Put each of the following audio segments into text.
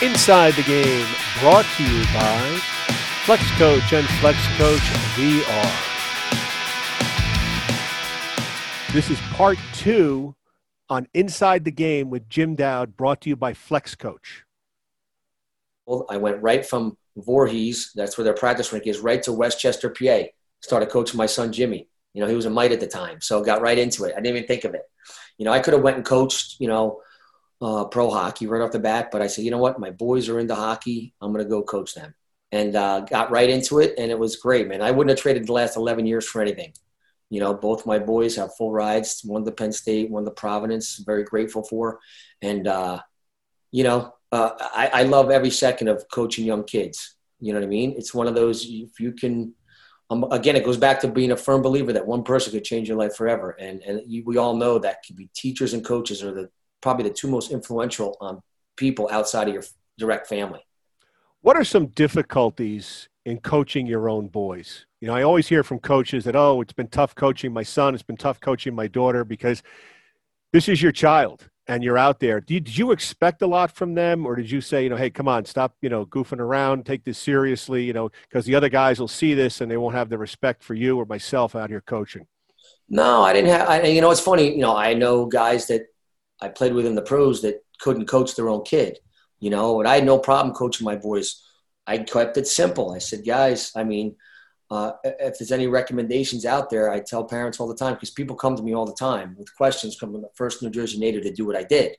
Inside the Game, brought to you by Flex Coach and Flex Coach VR. This is part two on Inside the Game with Jim Dowd, brought to you by Flex Coach. Well, I went right from Voorhees, that's where their practice rink is, right to Westchester, PA. Started coaching my son Jimmy. You know, he was a mite at the time, so got right into it. I didn't even think of it. You know, I could have went and coached, you know, uh, pro hockey right off the bat, but I said, you know what, my boys are into hockey. I'm going to go coach them, and uh, got right into it, and it was great, man. I wouldn't have traded the last 11 years for anything. You know, both my boys have full rides. One to Penn State, one to Providence. Very grateful for, and uh, you know, uh, I, I love every second of coaching young kids. You know what I mean? It's one of those if you can. Um, again, it goes back to being a firm believer that one person could change your life forever, and and you, we all know that could be teachers and coaches are the probably the two most influential um, people outside of your direct family. What are some difficulties in coaching your own boys? You know, I always hear from coaches that, oh, it's been tough coaching my son, it's been tough coaching my daughter because this is your child and you're out there. Did, did you expect a lot from them or did you say, you know, hey, come on, stop, you know, goofing around, take this seriously, you know, because the other guys will see this and they won't have the respect for you or myself out here coaching? No, I didn't have, I, you know, it's funny, you know, I know guys that I played with in the pros that couldn't coach their own kid, you know, and I had no problem coaching my boys. I kept it simple. I said, guys, I mean, uh, if there's any recommendations out there, I tell parents all the time because people come to me all the time with questions from the first New Jersey native to do what I did,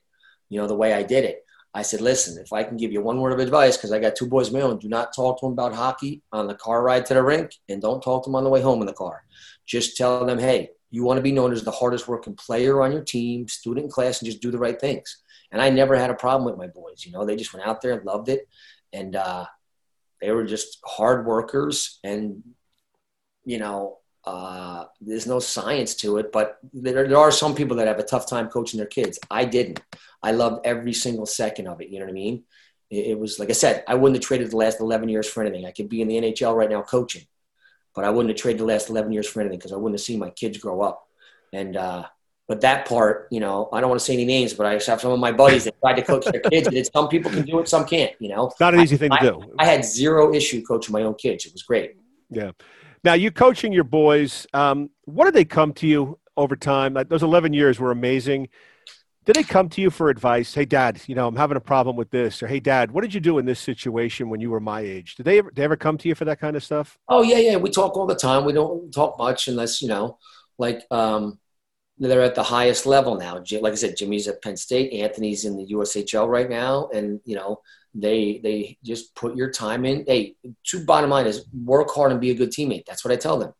you know, the way I did it. I said, listen, if I can give you one word of advice, because I got two boys of my own, do not talk to them about hockey on the car ride to the rink and don't talk to them on the way home in the car. Just tell them, hey, you want to be known as the hardest working player on your team, student in class, and just do the right things. And I never had a problem with my boys. You know, they just went out there and loved it. And uh, they were just hard workers. And, you know, uh, there's no science to it, but there, there are some people that have a tough time coaching their kids. I didn't. I loved every single second of it. You know what I mean? It, it was, like I said, I wouldn't have traded the last 11 years for anything. I could be in the NHL right now coaching but I wouldn't have traded the last 11 years for anything because I wouldn't have seen my kids grow up. And, uh, but that part, you know, I don't want to say any names, but I have some of my buddies that tried to coach their kids. And some people can do it, some can't, you know. It's not an easy thing I, to do. I, I had zero issue coaching my own kids. It was great. Yeah. Now, you coaching your boys, um, what did they come to you over time? Like, Those 11 years were amazing did they come to you for advice? Hey, Dad, you know, I'm having a problem with this. Or Hey, Dad, what did you do in this situation when you were my age? Did they ever, did they ever come to you for that kind of stuff? Oh yeah, yeah. We talk all the time. We don't talk much unless you know, like um, they're at the highest level now. Like I said, Jimmy's at Penn State. Anthony's in the USHL right now, and you know, they they just put your time in. Hey, two bottom line is work hard and be a good teammate. That's what I tell them.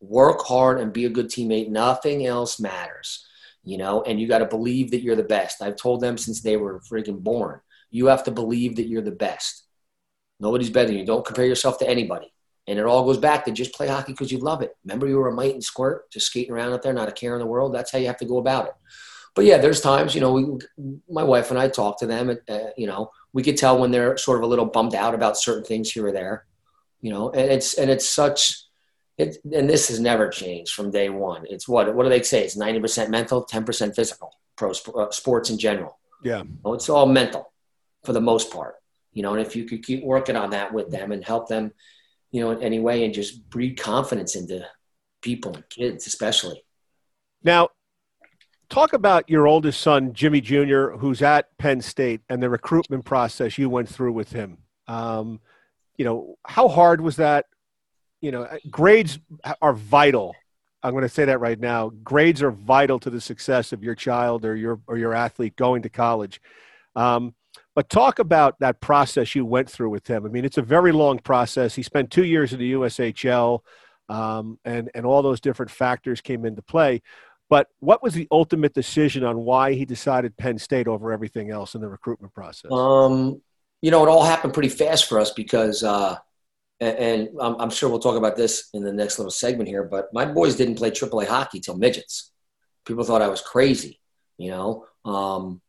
Work hard and be a good teammate. Nothing else matters you know, and you got to believe that you're the best. I've told them since they were freaking born, you have to believe that you're the best. Nobody's better than you. Don't compare yourself to anybody. And it all goes back to just play hockey because you love it. Remember, you were a mite and squirt, just skating around out there, not a care in the world. That's how you have to go about it. But yeah, there's times, you know, we, my wife and I talk to them, and, uh, you know, we could tell when they're sort of a little bummed out about certain things here or there, you know, and it's, and it's such, it, and this has never changed from day one. It's what what do they say? It's ninety percent mental, ten percent physical. Pro uh, sports in general. Yeah, well, it's all mental for the most part. You know, and if you could keep working on that with them and help them, you know, in any way, and just breed confidence into people and kids, especially. Now, talk about your oldest son, Jimmy Jr., who's at Penn State, and the recruitment process you went through with him. Um, you know, how hard was that? You know, grades are vital. I'm going to say that right now. Grades are vital to the success of your child or your or your athlete going to college. Um, but talk about that process you went through with him. I mean, it's a very long process. He spent two years in the USHL, um, and and all those different factors came into play. But what was the ultimate decision on why he decided Penn State over everything else in the recruitment process? Um, you know, it all happened pretty fast for us because uh, and, I'm, I'm, sure we'll talk about this in the next little segment here, but my boys didn't play AAA hockey till midgets. People thought I was crazy, you know. Um,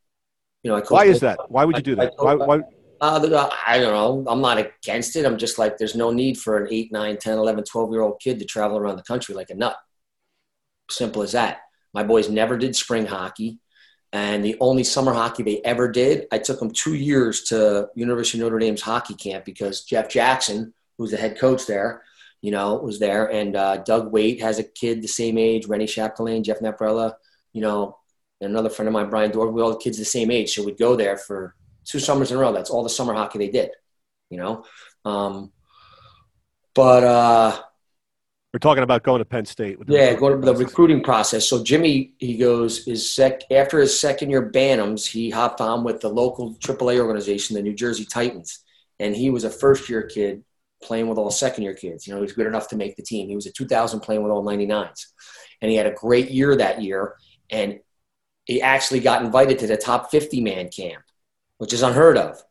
you know, why is that? Why would you do that? I, I, why, why? Uh, I don't know. I'm not against it. I'm just like, there's no need for an 8, 9, 10, 11, 12 year old kid to travel around the country like a nut. Simple as that. My boys never did spring hockey. and the only summer hockey they ever did, I took them two years to University of Notre Dame's hockey camp because Jeff Jackson, who's the head coach there, you know, was there, and uh, Doug Waite has a kid the same age, Rennie Chapdelaine, Jeff Naprella, you know, and another friend of mine, Brian Dorf. We all the kids the same age, so we'd go there for two summers in a row. That's all the summer hockey they did, you know. Um, but uh, we're talking about going to Penn State. yeah, go to the recruiting process. So Jimmy, he goes is sec after his second year Bantams, he hopped on with the local AAA organization, the New Jersey Titans, and he was a first year kid playing with all second year kids. You know, he was good enough to make the team. He was a 2000 playing with all 99s, and he had a great year that year. And he actually got invited to the top 50 man camp, which is unheard of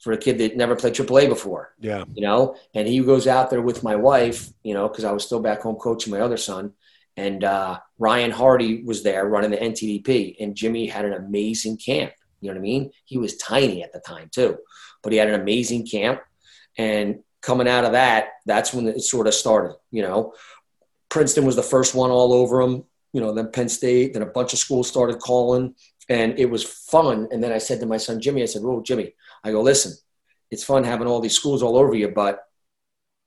for a kid that never played AAA before. Yeah. You know, and he goes out there with my wife, you know, because I was still back home coaching my other son. And uh, Ryan Hardy was there running the NTDP, and Jimmy had an amazing camp. You know what I mean? He was tiny at the time, too, but he had an amazing camp. And coming out of that, that's when it sort of started, you know. Princeton was the first one all over him, you know, then Penn State, then a bunch of schools started calling, and it was fun. And then I said to my son Jimmy, I said, "Oh, Jimmy, I go, listen, it's fun having all these schools all over you, but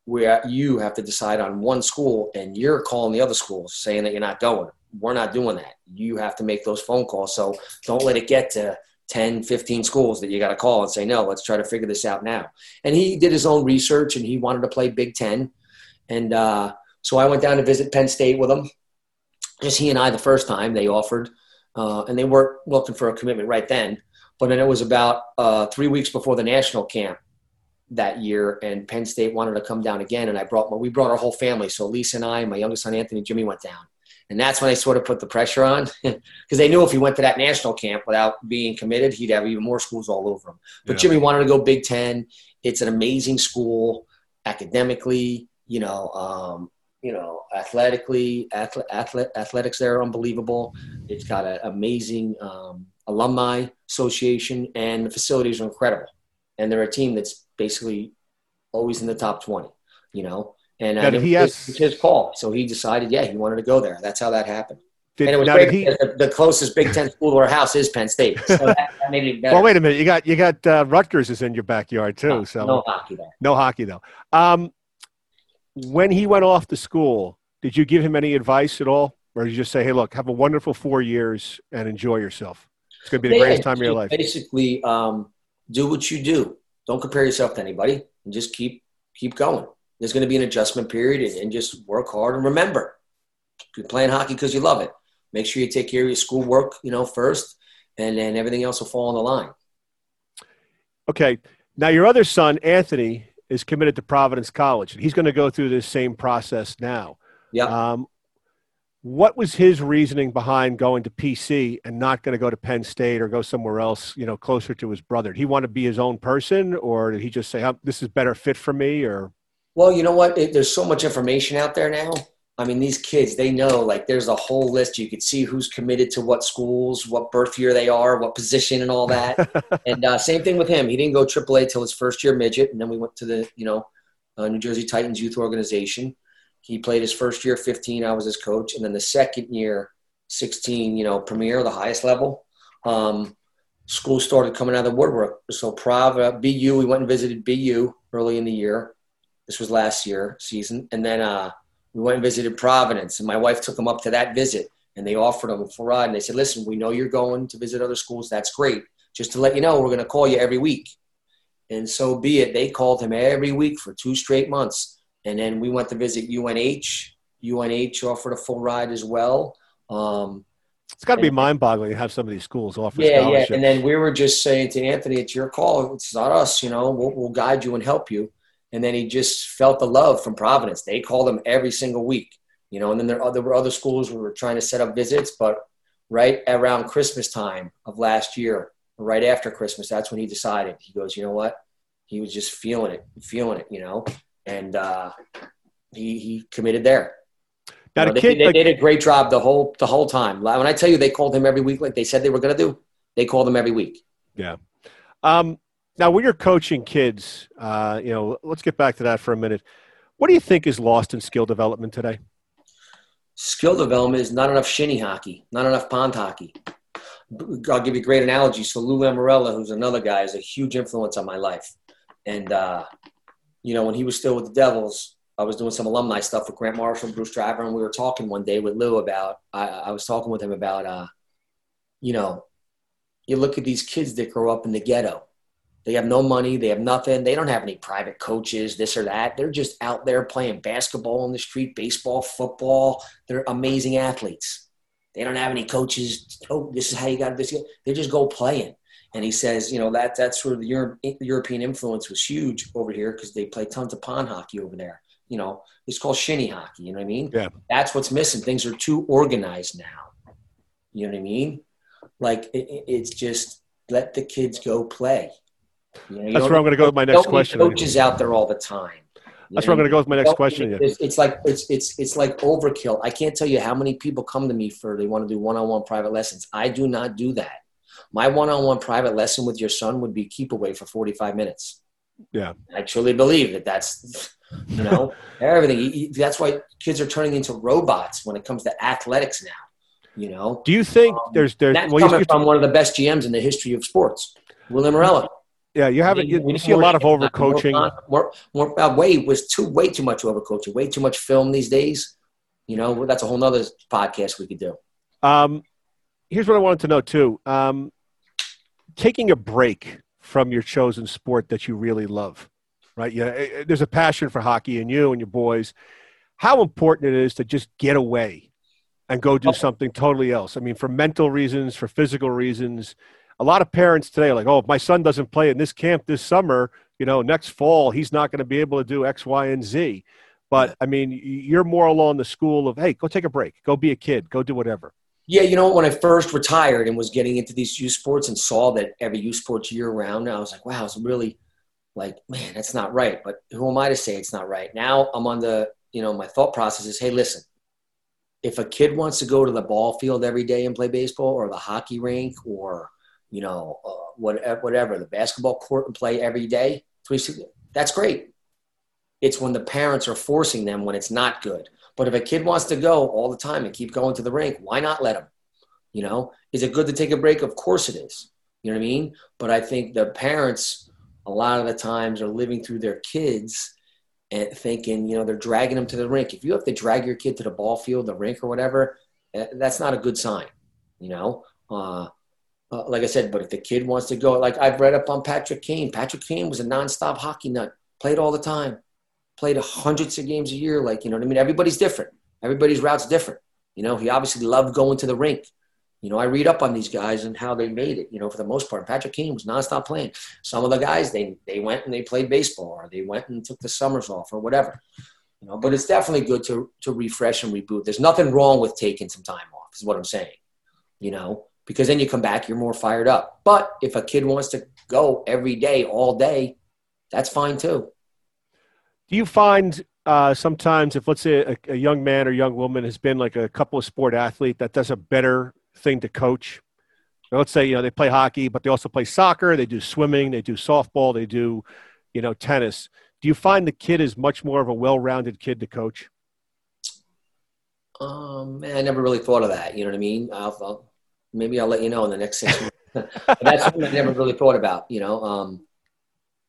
where you have to decide on one school and you're calling the other schools saying that you're not going. We're not doing that. You have to make those phone calls. So don't let it get to 10, 15 schools that you got to call and say, no, let's try to figure this out now. And he did his own research and he wanted to play Big Ten. And uh, so I went down to visit Penn State with him. Just he and I the first time they offered, uh, and they weren't looking for a commitment right then. But then it was about uh, three weeks before the national camp that year, and Penn State wanted to come down again. And I brought my, we brought our whole family. So Lisa and I, and my youngest son Anthony, Jimmy went down. And that's when they sort of put the pressure on because they knew if he went to that national camp without being committed, he'd have even more schools all over him. But yeah. Jimmy wanted to go Big Ten. It's an amazing school academically, you know, um, you know, athletically, athlete, athletics there are unbelievable. It's got an amazing um, alumni association, and the facilities are incredible. And they're a team that's basically always in the top 20, you know. And uh, he has, his call. So he decided, yeah, he wanted to go there. That's how that happened. Did, and it was great he, the, the, closest Big Ten school to our house is Penn State. So that, that made it better. Well, wait a minute. You got you got uh, Rutgers is in your backyard too. No, so no hockey there. No hockey though. Um, when he went off to school, did you give him any advice at all, or did you just say, "Hey, look, have a wonderful four years and enjoy yourself"? It's going to be the yeah, greatest time of your life. Basically, um, do what you do. Don't compare yourself to anybody, and just keep keep going. There's going to be an adjustment period, and, and just work hard. And remember, you're playing hockey because you love it. Make sure you take care of your schoolwork, you know, first, and then everything else will fall on the line. Okay. Now, your other son, Anthony, is committed to Providence College, and he's going to go through this same process now. Yeah. Um, what was his reasoning behind going to PC and not going to go to Penn State or go somewhere else, you know, closer to his brother? Did he want to be his own person, or did he just say, oh, "This is better fit for me"? Or well, you know what? It, there's so much information out there now. I mean, these kids, they know like there's a whole list. You could see who's committed to what schools, what birth year they are, what position, and all that. and uh, same thing with him. He didn't go AAA till his first year midget, and then we went to the you know uh, New Jersey Titans youth organization. He played his first year 15. I was his coach, and then the second year 16. You know, premier, the highest level. Um, school started coming out of the woodwork. So Prav, uh, BU, we went and visited BU early in the year. This was last year season, and then uh, we went and visited Providence, and my wife took him up to that visit, and they offered him a full ride, and they said, "Listen, we know you're going to visit other schools. That's great. Just to let you know, we're going to call you every week." And so be it. They called him every week for two straight months and then we went to visit UNH. UNH offered a full ride as well. Um, it's got to be mind-boggling to have some of these schools offer. Yeah, yeah. And then we were just saying to Anthony, "It's your call. It's not us. You know, we'll, we'll guide you and help you." And then he just felt the love from Providence. They called him every single week. You know, and then there, there were other schools we were trying to set up visits, but right around Christmas time of last year, right after Christmas, that's when he decided. He goes, "You know what?" He was just feeling it, feeling it. You know, and uh, he he committed there. Now, you know, the kid, they, like, they, did a great job the whole the whole time. When I tell you, they called him every week, like they said they were going to do. They called him every week. Yeah. Um, now, when you're coaching kids, uh, you know, let's get back to that for a minute. What do you think is lost in skill development today? Skill development is not enough shinny hockey, not enough pond hockey. I'll give you a great analogy. So Lou Lamoriello, who's another guy, is a huge influence on my life. And uh, you know, when he was still with the Devils, I was doing some alumni stuff with Grant Marshall, Bruce Driver, and we were talking one day with Lou about. I, I was talking with him about, uh, you know, you look at these kids that grow up in the ghetto. They have no money. They have nothing. They don't have any private coaches, this or that. They're just out there playing basketball on the street, baseball, football. They're amazing athletes. They don't have any coaches. Oh, this is how you got to this. They just go playing. And he says, you know, that that's where the Euro- European influence was huge over here because they play tons of pond hockey over there. You know, it's called shinny hockey. You know what I mean? Yeah. That's what's missing. Things are too organized now. You know what I mean? Like it, it's just let the kids go play. You know, you That's where I'm going to go with my next question. Coaches out there all the time. That's where I'm going to go with my next question. It's, it's, like it's it's it's like overkill. I can't tell you how many people come to me for they want to do one-on-one private lessons. I do not do that. My one-on-one private lesson with your son would be keep away for 45 minutes. Yeah, I truly believe that that's you know everything. That's why kids are turning into robots when it comes to athletics now. You know. Do you think um, there's there's that's well, coming from one of the best GMs in the history of sports, Lou Lamoriello. Yeah, you have it. You, you see a lot of overcoaching. More, more, uh, way was too way too much overcoaching. Way too much film these days. You know, that's a whole nother podcast we could do. Um, here's what I wanted to know too. Um, taking a break from your chosen sport that you really love, right? Yeah, eh, eh, there's a passion for hockey in you and your boys. How important it is to just get away and go do something totally else. I mean, for mental reasons, for physical reasons a lot of parents today are like, oh, if my son doesn't play in this camp this summer, you know, next fall he's not going to be able to do X, Y, and Z. But I mean, you're more along the school of, hey, go take a break, go be a kid, go do whatever. Yeah, you know, when I first retired and was getting into these youth sports and saw that every youth sports year round, I was like, wow, it's really like, man, that's not right. But who am I to say it's not right? Now I'm on the, you know, my thought process is, hey, listen, if a kid wants to go to the ball field every day and play baseball or the hockey rink or you know, uh, whatever, whatever, the basketball court and play every day. That's great. It's when the parents are forcing them when it's not good. But if a kid wants to go all the time and keep going to the rink, why not let them? You know, is it good to take a break? Of course it is. You know what I mean? But I think the parents, a lot of the times, are living through their kids and thinking, you know, they're dragging them to the rink. If you have to drag your kid to the ball field, the rink, or whatever, eh, that's not a good sign. You know, uh, uh, like I said, but if the kid wants to go, like I've read up on Patrick Kane. Patrick Kane was a nonstop hockey nut, played all the time, played hundreds of games a year. Like, you know what I mean? Everybody's different. Everybody's route's different. You know, he obviously loved going to the rink. You know, I read up on these guys and how they made it, you know, for the most part. Patrick Kane was nonstop playing. Some of the guys, they, they went and they played baseball or they went and took the summers off or whatever. You know, but it's definitely good to, to refresh and reboot. There's nothing wrong with taking some time off, is what I'm saying. You know, because then you come back, you're more fired up. But if a kid wants to go every day, all day, that's fine too. Do you find uh, sometimes if let's say a, a, young man or young woman has been like a couple of sport athlete that does a better thing to coach? let's say you know they play hockey, but they also play soccer, they do swimming, they do softball, they do you know tennis. Do you find the kid is much more of a well-rounded kid to coach? Um, man, I never really thought of that. You know what I mean? I'll, I'll maybe I'll let you know in the next six months. that's something I never really thought about, you know. Um,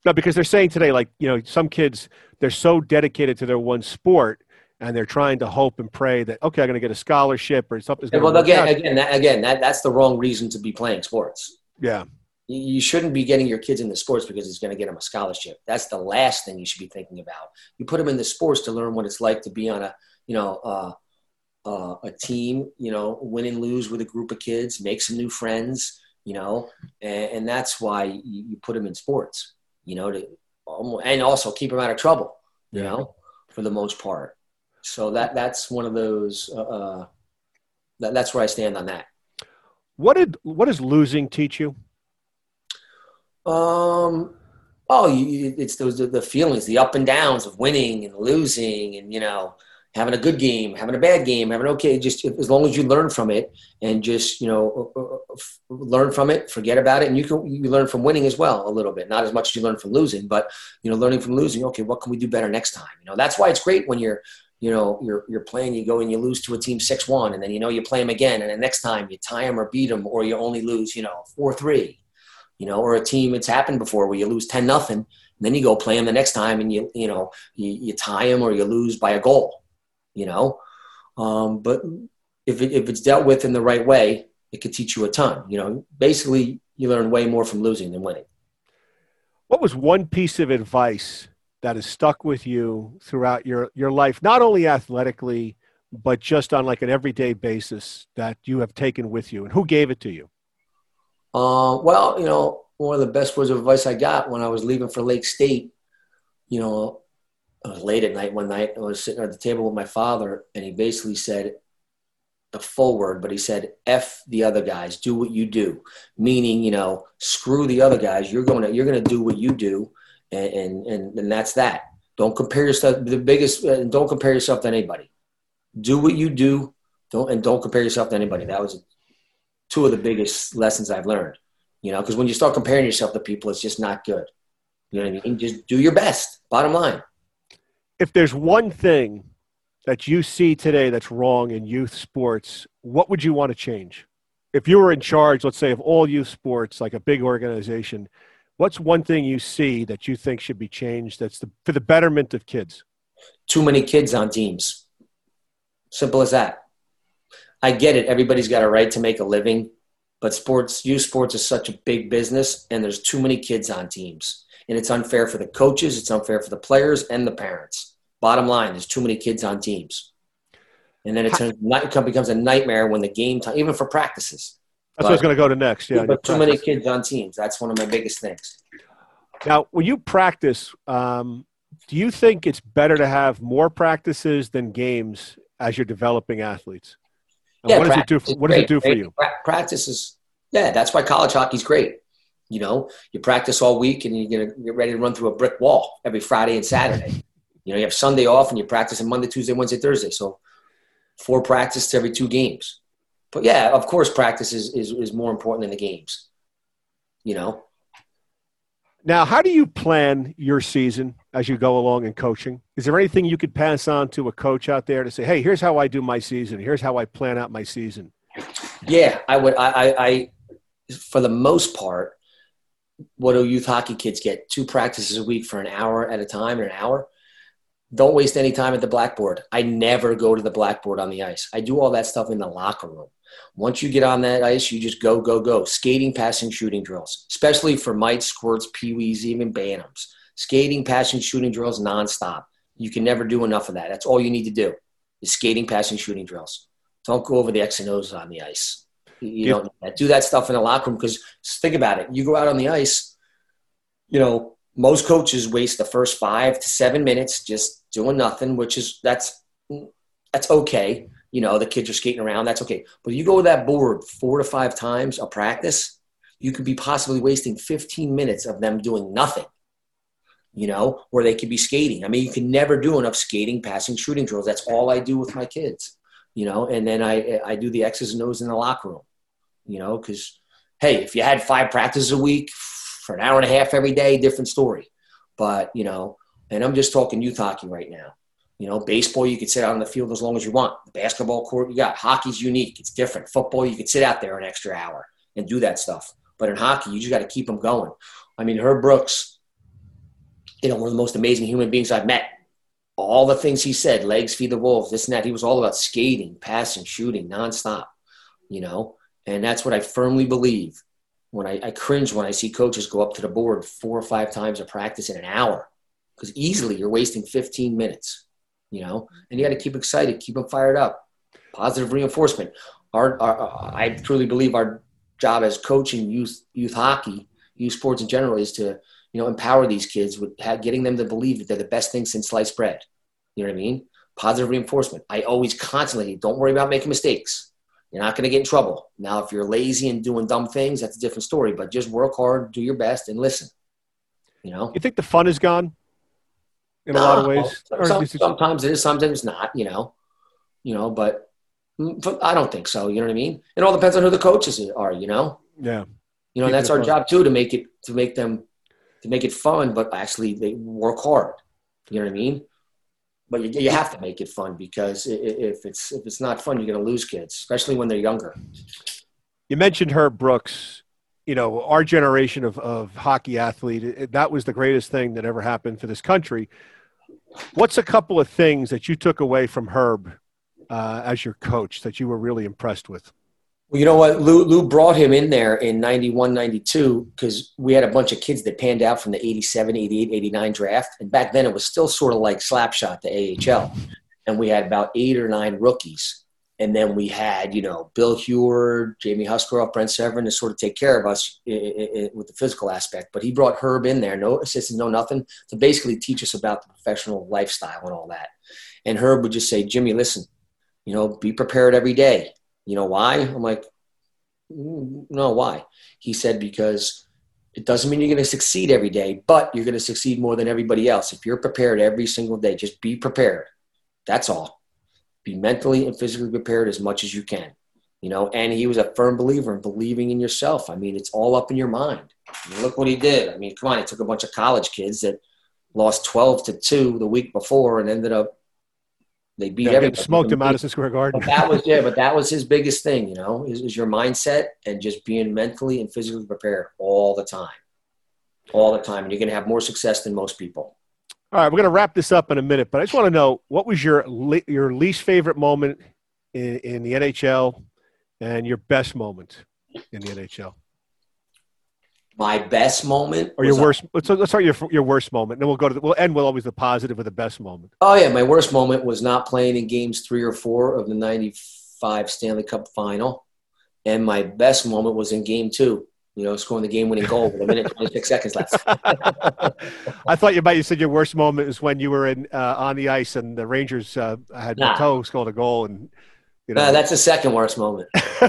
no, because they're saying today, like, you know, some kids, they're so dedicated to their one sport and they're trying to hope and pray that, okay, I'm going to get a scholarship or something's going well, again, again, that, again, that, that's the wrong reason to be playing sports. Yeah. You shouldn't be getting your kids into sports because it's going to get them a scholarship. That's the last thing you should be thinking about. You put them in the sports to learn what it's like to be on a, you know, uh, uh, a team, you know, win and lose with a group of kids, make some new friends, you know, and, and that's why you, you, put them in sports, you know, to and also keep them out of trouble, you yeah. know, for the most part. So that that's one of those. Uh, uh, that, that's where I stand on that. What did what does losing teach you? Um. Oh, you, it's those the feelings, the up and downs of winning and losing, and you know, having a good game, having a bad game, having okay, just as long as you learn from it and just you know uh, uh, learn from it, forget about it, and you can you learn from winning as well a little bit, not as much as you learn from losing, but you know learning from losing. Okay, what can we do better next time? You know that's why it's great when you're you know, you're, you're playing, you go and you lose to a team 6-1 and then, you know, you play them again. And the next time you tie them or beat them, or you only lose, you know, 4-3, you know, or a team it's happened before where you lose 10 nothing. Then you go play them the next time and you, you know, you, you tie them or you lose by a goal, you know? Um, but if, it, if it's dealt with in the right way, it could teach you a ton. You know, basically, you learn way more from losing than winning. What was one piece of advice that has stuck with you throughout your, your life, not only athletically, but just on like an everyday basis that you have taken with you? And who gave it to you? Uh, well, you know, one of the best words of advice I got when I was leaving for Lake State, you know, it was late at night one night. I was sitting at the table with my father, and he basically said, a full word, but he said, F the other guys, do what you do. Meaning, you know, screw the other guys. You're going to, you're going to do what you do. And, and, and, that's that. Don't compare yourself, the biggest, uh, don't compare yourself to anybody. Do what you do. Don't, and don't compare yourself to anybody. That was two of the biggest lessons I've learned, you know, because when you start comparing yourself to people, it's just not good. You know what I mean? Just do your best. Bottom line. If there's one thing that you see today that's wrong in youth sports, what would you want to change? If you were in charge, let's say, of all youth sports, like a big organization, what's one thing you see that you think should be changed that's the, for the betterment of kids? Too many kids on teams. Simple as that. I get it. Everybody's got a right to make a living, but sports, youth sports is such a big business, and there's too many kids on teams. And it's unfair for the coaches, it's unfair for the players and the parents Bottom line, there's too many kids on teams. And then it, turns, becomes a nightmare when the game time, even for practices. That's but, what I was going to go to next. Yeah, but too many kids on teams. That's one of my biggest things. Now, when you practice, um, do you think it's better to have more practices than games as you're developing athletes? And yeah, what does it do? For, what does it do for you? Practices. yeah. That's why college hockey's great. You know, you practice all week and you're gonna get ready to run through a brick wall every Friday and Saturday. You know, you have Sunday off and you practice on Monday, Tuesday, Wednesday, Thursday. So four practices every two games. But yeah, of course, practice is, is, is more important than the games. You know. Now, how do you plan your season as you go along in coaching? Is there anything you could pass on to a coach out there to say, "Hey, here's how I do my season. Here's how I plan out my season"? Yeah, I would. I, I, I for the most part, what do youth hockey kids get? Two practices a week for an hour at a time, or an hour don't waste any time at the blackboard. I never go to the blackboard on the ice. I do all that stuff in the locker room. Once you get on that ice, you just go, go, go. Skating, passing, shooting drills, especially for mites, squirts, peewees, even bantams. Skating, passing, shooting drills nonstop. You can never do enough of that. That's all you need to do is skating, passing, shooting drills. Don't go over the X and O's on the ice. You don't do that stuff in the locker room because think about it. You go out on the ice, you know, most coaches waste the first five to seven minutes just doing nothing, which is that's that's okay. You know, the kids are skating around, that's okay. But you go to that board four to five times a practice, you could be possibly wasting 15 minutes of them doing nothing. You know, where they could be skating. I mean, you can never do enough skating, passing, shooting drills. That's all I do with my kids. You know, and then I I do the X's and O's in the locker room. You know, because hey, if you had five practices a week, for an hour and a half every day, different story. But, you know, and I'm just talking youth hockey right now. You know, baseball, you can sit out on the field as long as you want. The basketball court, you got. Hockey's unique. It's different. Football, you can sit out there an extra hour and do that stuff. But in hockey, you just got to keep them going. I mean, Herb Brooks, you know, one of the most amazing human beings I've met. All the things he said, legs feed the wolves, this and that. He was all about skating, passing, shooting, nonstop, you know. And that's what I firmly believe when I, I cringe when I see coaches go up to the board four or five times a practice in an hour because easily you're wasting 15 minutes, you know, and you got to keep excited, keep them fired up. Positive reinforcement. Our, our, uh, I truly believe our job as coaching youth youth hockey, youth sports in general, is to you know empower these kids with getting them to believe that they're the best thing since sliced bread. You know what I mean? Positive reinforcement. I always constantly don't worry about making mistakes. You're not going to get in trouble. Now, if you're lazy and doing dumb things, that's a different story. But just work hard, do your best, and listen. You know. You think the fun is gone? In no, a lot of ways. Some, sometimes it is. Sometimes it's not. You know. You know, but, mm, but I don't think so. You know what I mean? It all depends on who the coaches are. You know. Yeah. You know, that's our fun. job too to make it to make them to make it fun, but actually they work hard. You know what I mean? But you, you have to make it fun because if it's if it's not fun, you're going to lose kids, especially when they're younger. You mentioned Herb Brooks. You know, our generation of, of hockey athlete, that was the greatest thing that ever happened for this country. What's a couple of things that you took away from Herb uh, as your coach that you were really impressed with? Well, you know what? Lou, Lou brought him in there in 91, 92 because we had a bunch of kids that panned out from the 87, 88, 89 draft. And back then it was still sort of like slapshot the AHL. And we had about eight or nine rookies. And then we had, you know, Bill Huard, Jamie Huscroft, Brent Severyn to sort of take care of us with the physical aspect. But he brought Herb in there, no assistants, no nothing, to basically teach us about the professional lifestyle and all that. And Herb would just say, Jimmy, listen, you know, be prepared every day you know why? I'm like, mm, no, why? He said, because it doesn't mean you're going to succeed every day, but you're going to succeed more than everybody else. If you're prepared every single day, just be prepared. That's all. Be mentally and physically prepared as much as you can. You know, and he was a firm believer in believing in yourself. I mean, it's all up in your mind. I mean, look what he did. I mean, come on, he took a bunch of college kids that lost 12 to 2 the week before and ended up they beat yeah, everybody. Smoked in Madison Square Garden. But that was yeah, but that was his biggest thing. You know, is, is your mindset and just being mentally and physically prepared all the time, all the time, and you're going to have more success than most people. All right, we're going to wrap this up in a minute, but I just want to know what was your your least favorite moment in, in the NHL and your best moment in the NHL my best moment or your worst let's, let's start your your worst moment then we'll go to the, we'll end with always the positive or the best moment oh yeah my worst moment was not playing in games three or four of the 95 stanley cup final and my best moment was in game two you know, scoring the game-winning goal with a minute 26 seconds left. I thought you might. You said your worst moment is when you were in uh, on the ice and the Rangers uh, had nah. toe scored a goal, and you know. that's the second worst moment.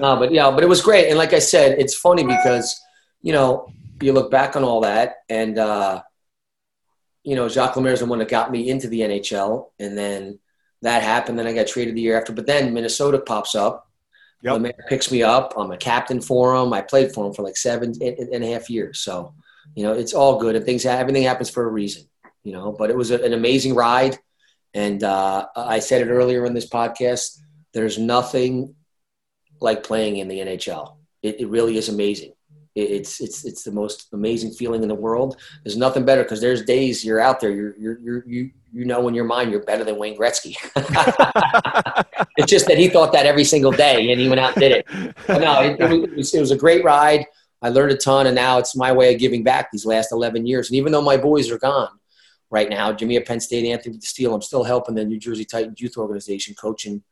no, but yeah, but it was great. And like I said, it's funny because, you know, you look back on all that and, uh, you know, Jacques Lemaire is the one that got me into the NHL. And then that happened. Then I got traded the year after. But then Minnesota pops up. Yep. Lemaire picks me up. I'm a captain for him. I played for him for like seven and a half years. So, you know, it's all good. And things, everything happens for a reason, you know. But it was an amazing ride. And uh, I said it earlier in this podcast. There's nothing like playing in the NHL. It, it really is amazing. It, it's it's it's the most amazing feeling in the world. There's nothing better because there's days you're out there. You're you're, you're you you know in your mind you're better than Wayne Gretzky. it's just that he thought that every single day and he went out and did it. But no, it, it, was, it was a great ride. I learned a ton, and now it's my way of giving back these last 11 years. And even though my boys are gone, right now. Jimmy at Penn State, Anthony Steele. I'm still helping the New Jersey Titans youth organization, coaching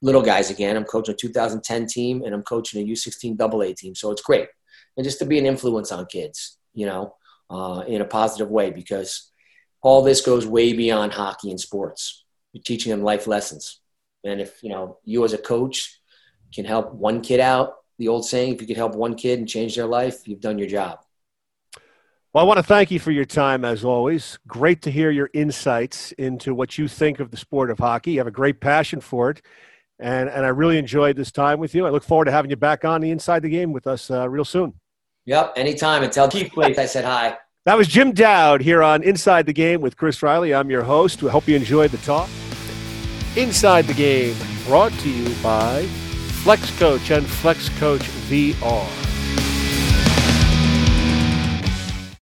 little guys again. I'm coaching a 2010 team and I'm coaching a U16 double A team. So it's great. And just to be an influence on kids, you know, uh, in a positive way because all this goes way beyond hockey and sports. You're teaching them life lessons. And if, you know, you as a coach can help one kid out, the old saying, if you could help one kid and change their life, you've done your job. Well, I want to thank you for your time as always. Great to hear your insights into what you think of the sport of hockey. You have a great passion for it. And, and I really enjoyed this time with you. I look forward to having you back on the Inside the Game with us uh, real soon. Yep, anytime. And tell Keith Place I said hi. That was Jim Dowd here on Inside the Game with Chris Riley. I'm your host. I hope you enjoyed the talk. Inside the Game brought to you by Flex Coach and Flex Coach VR.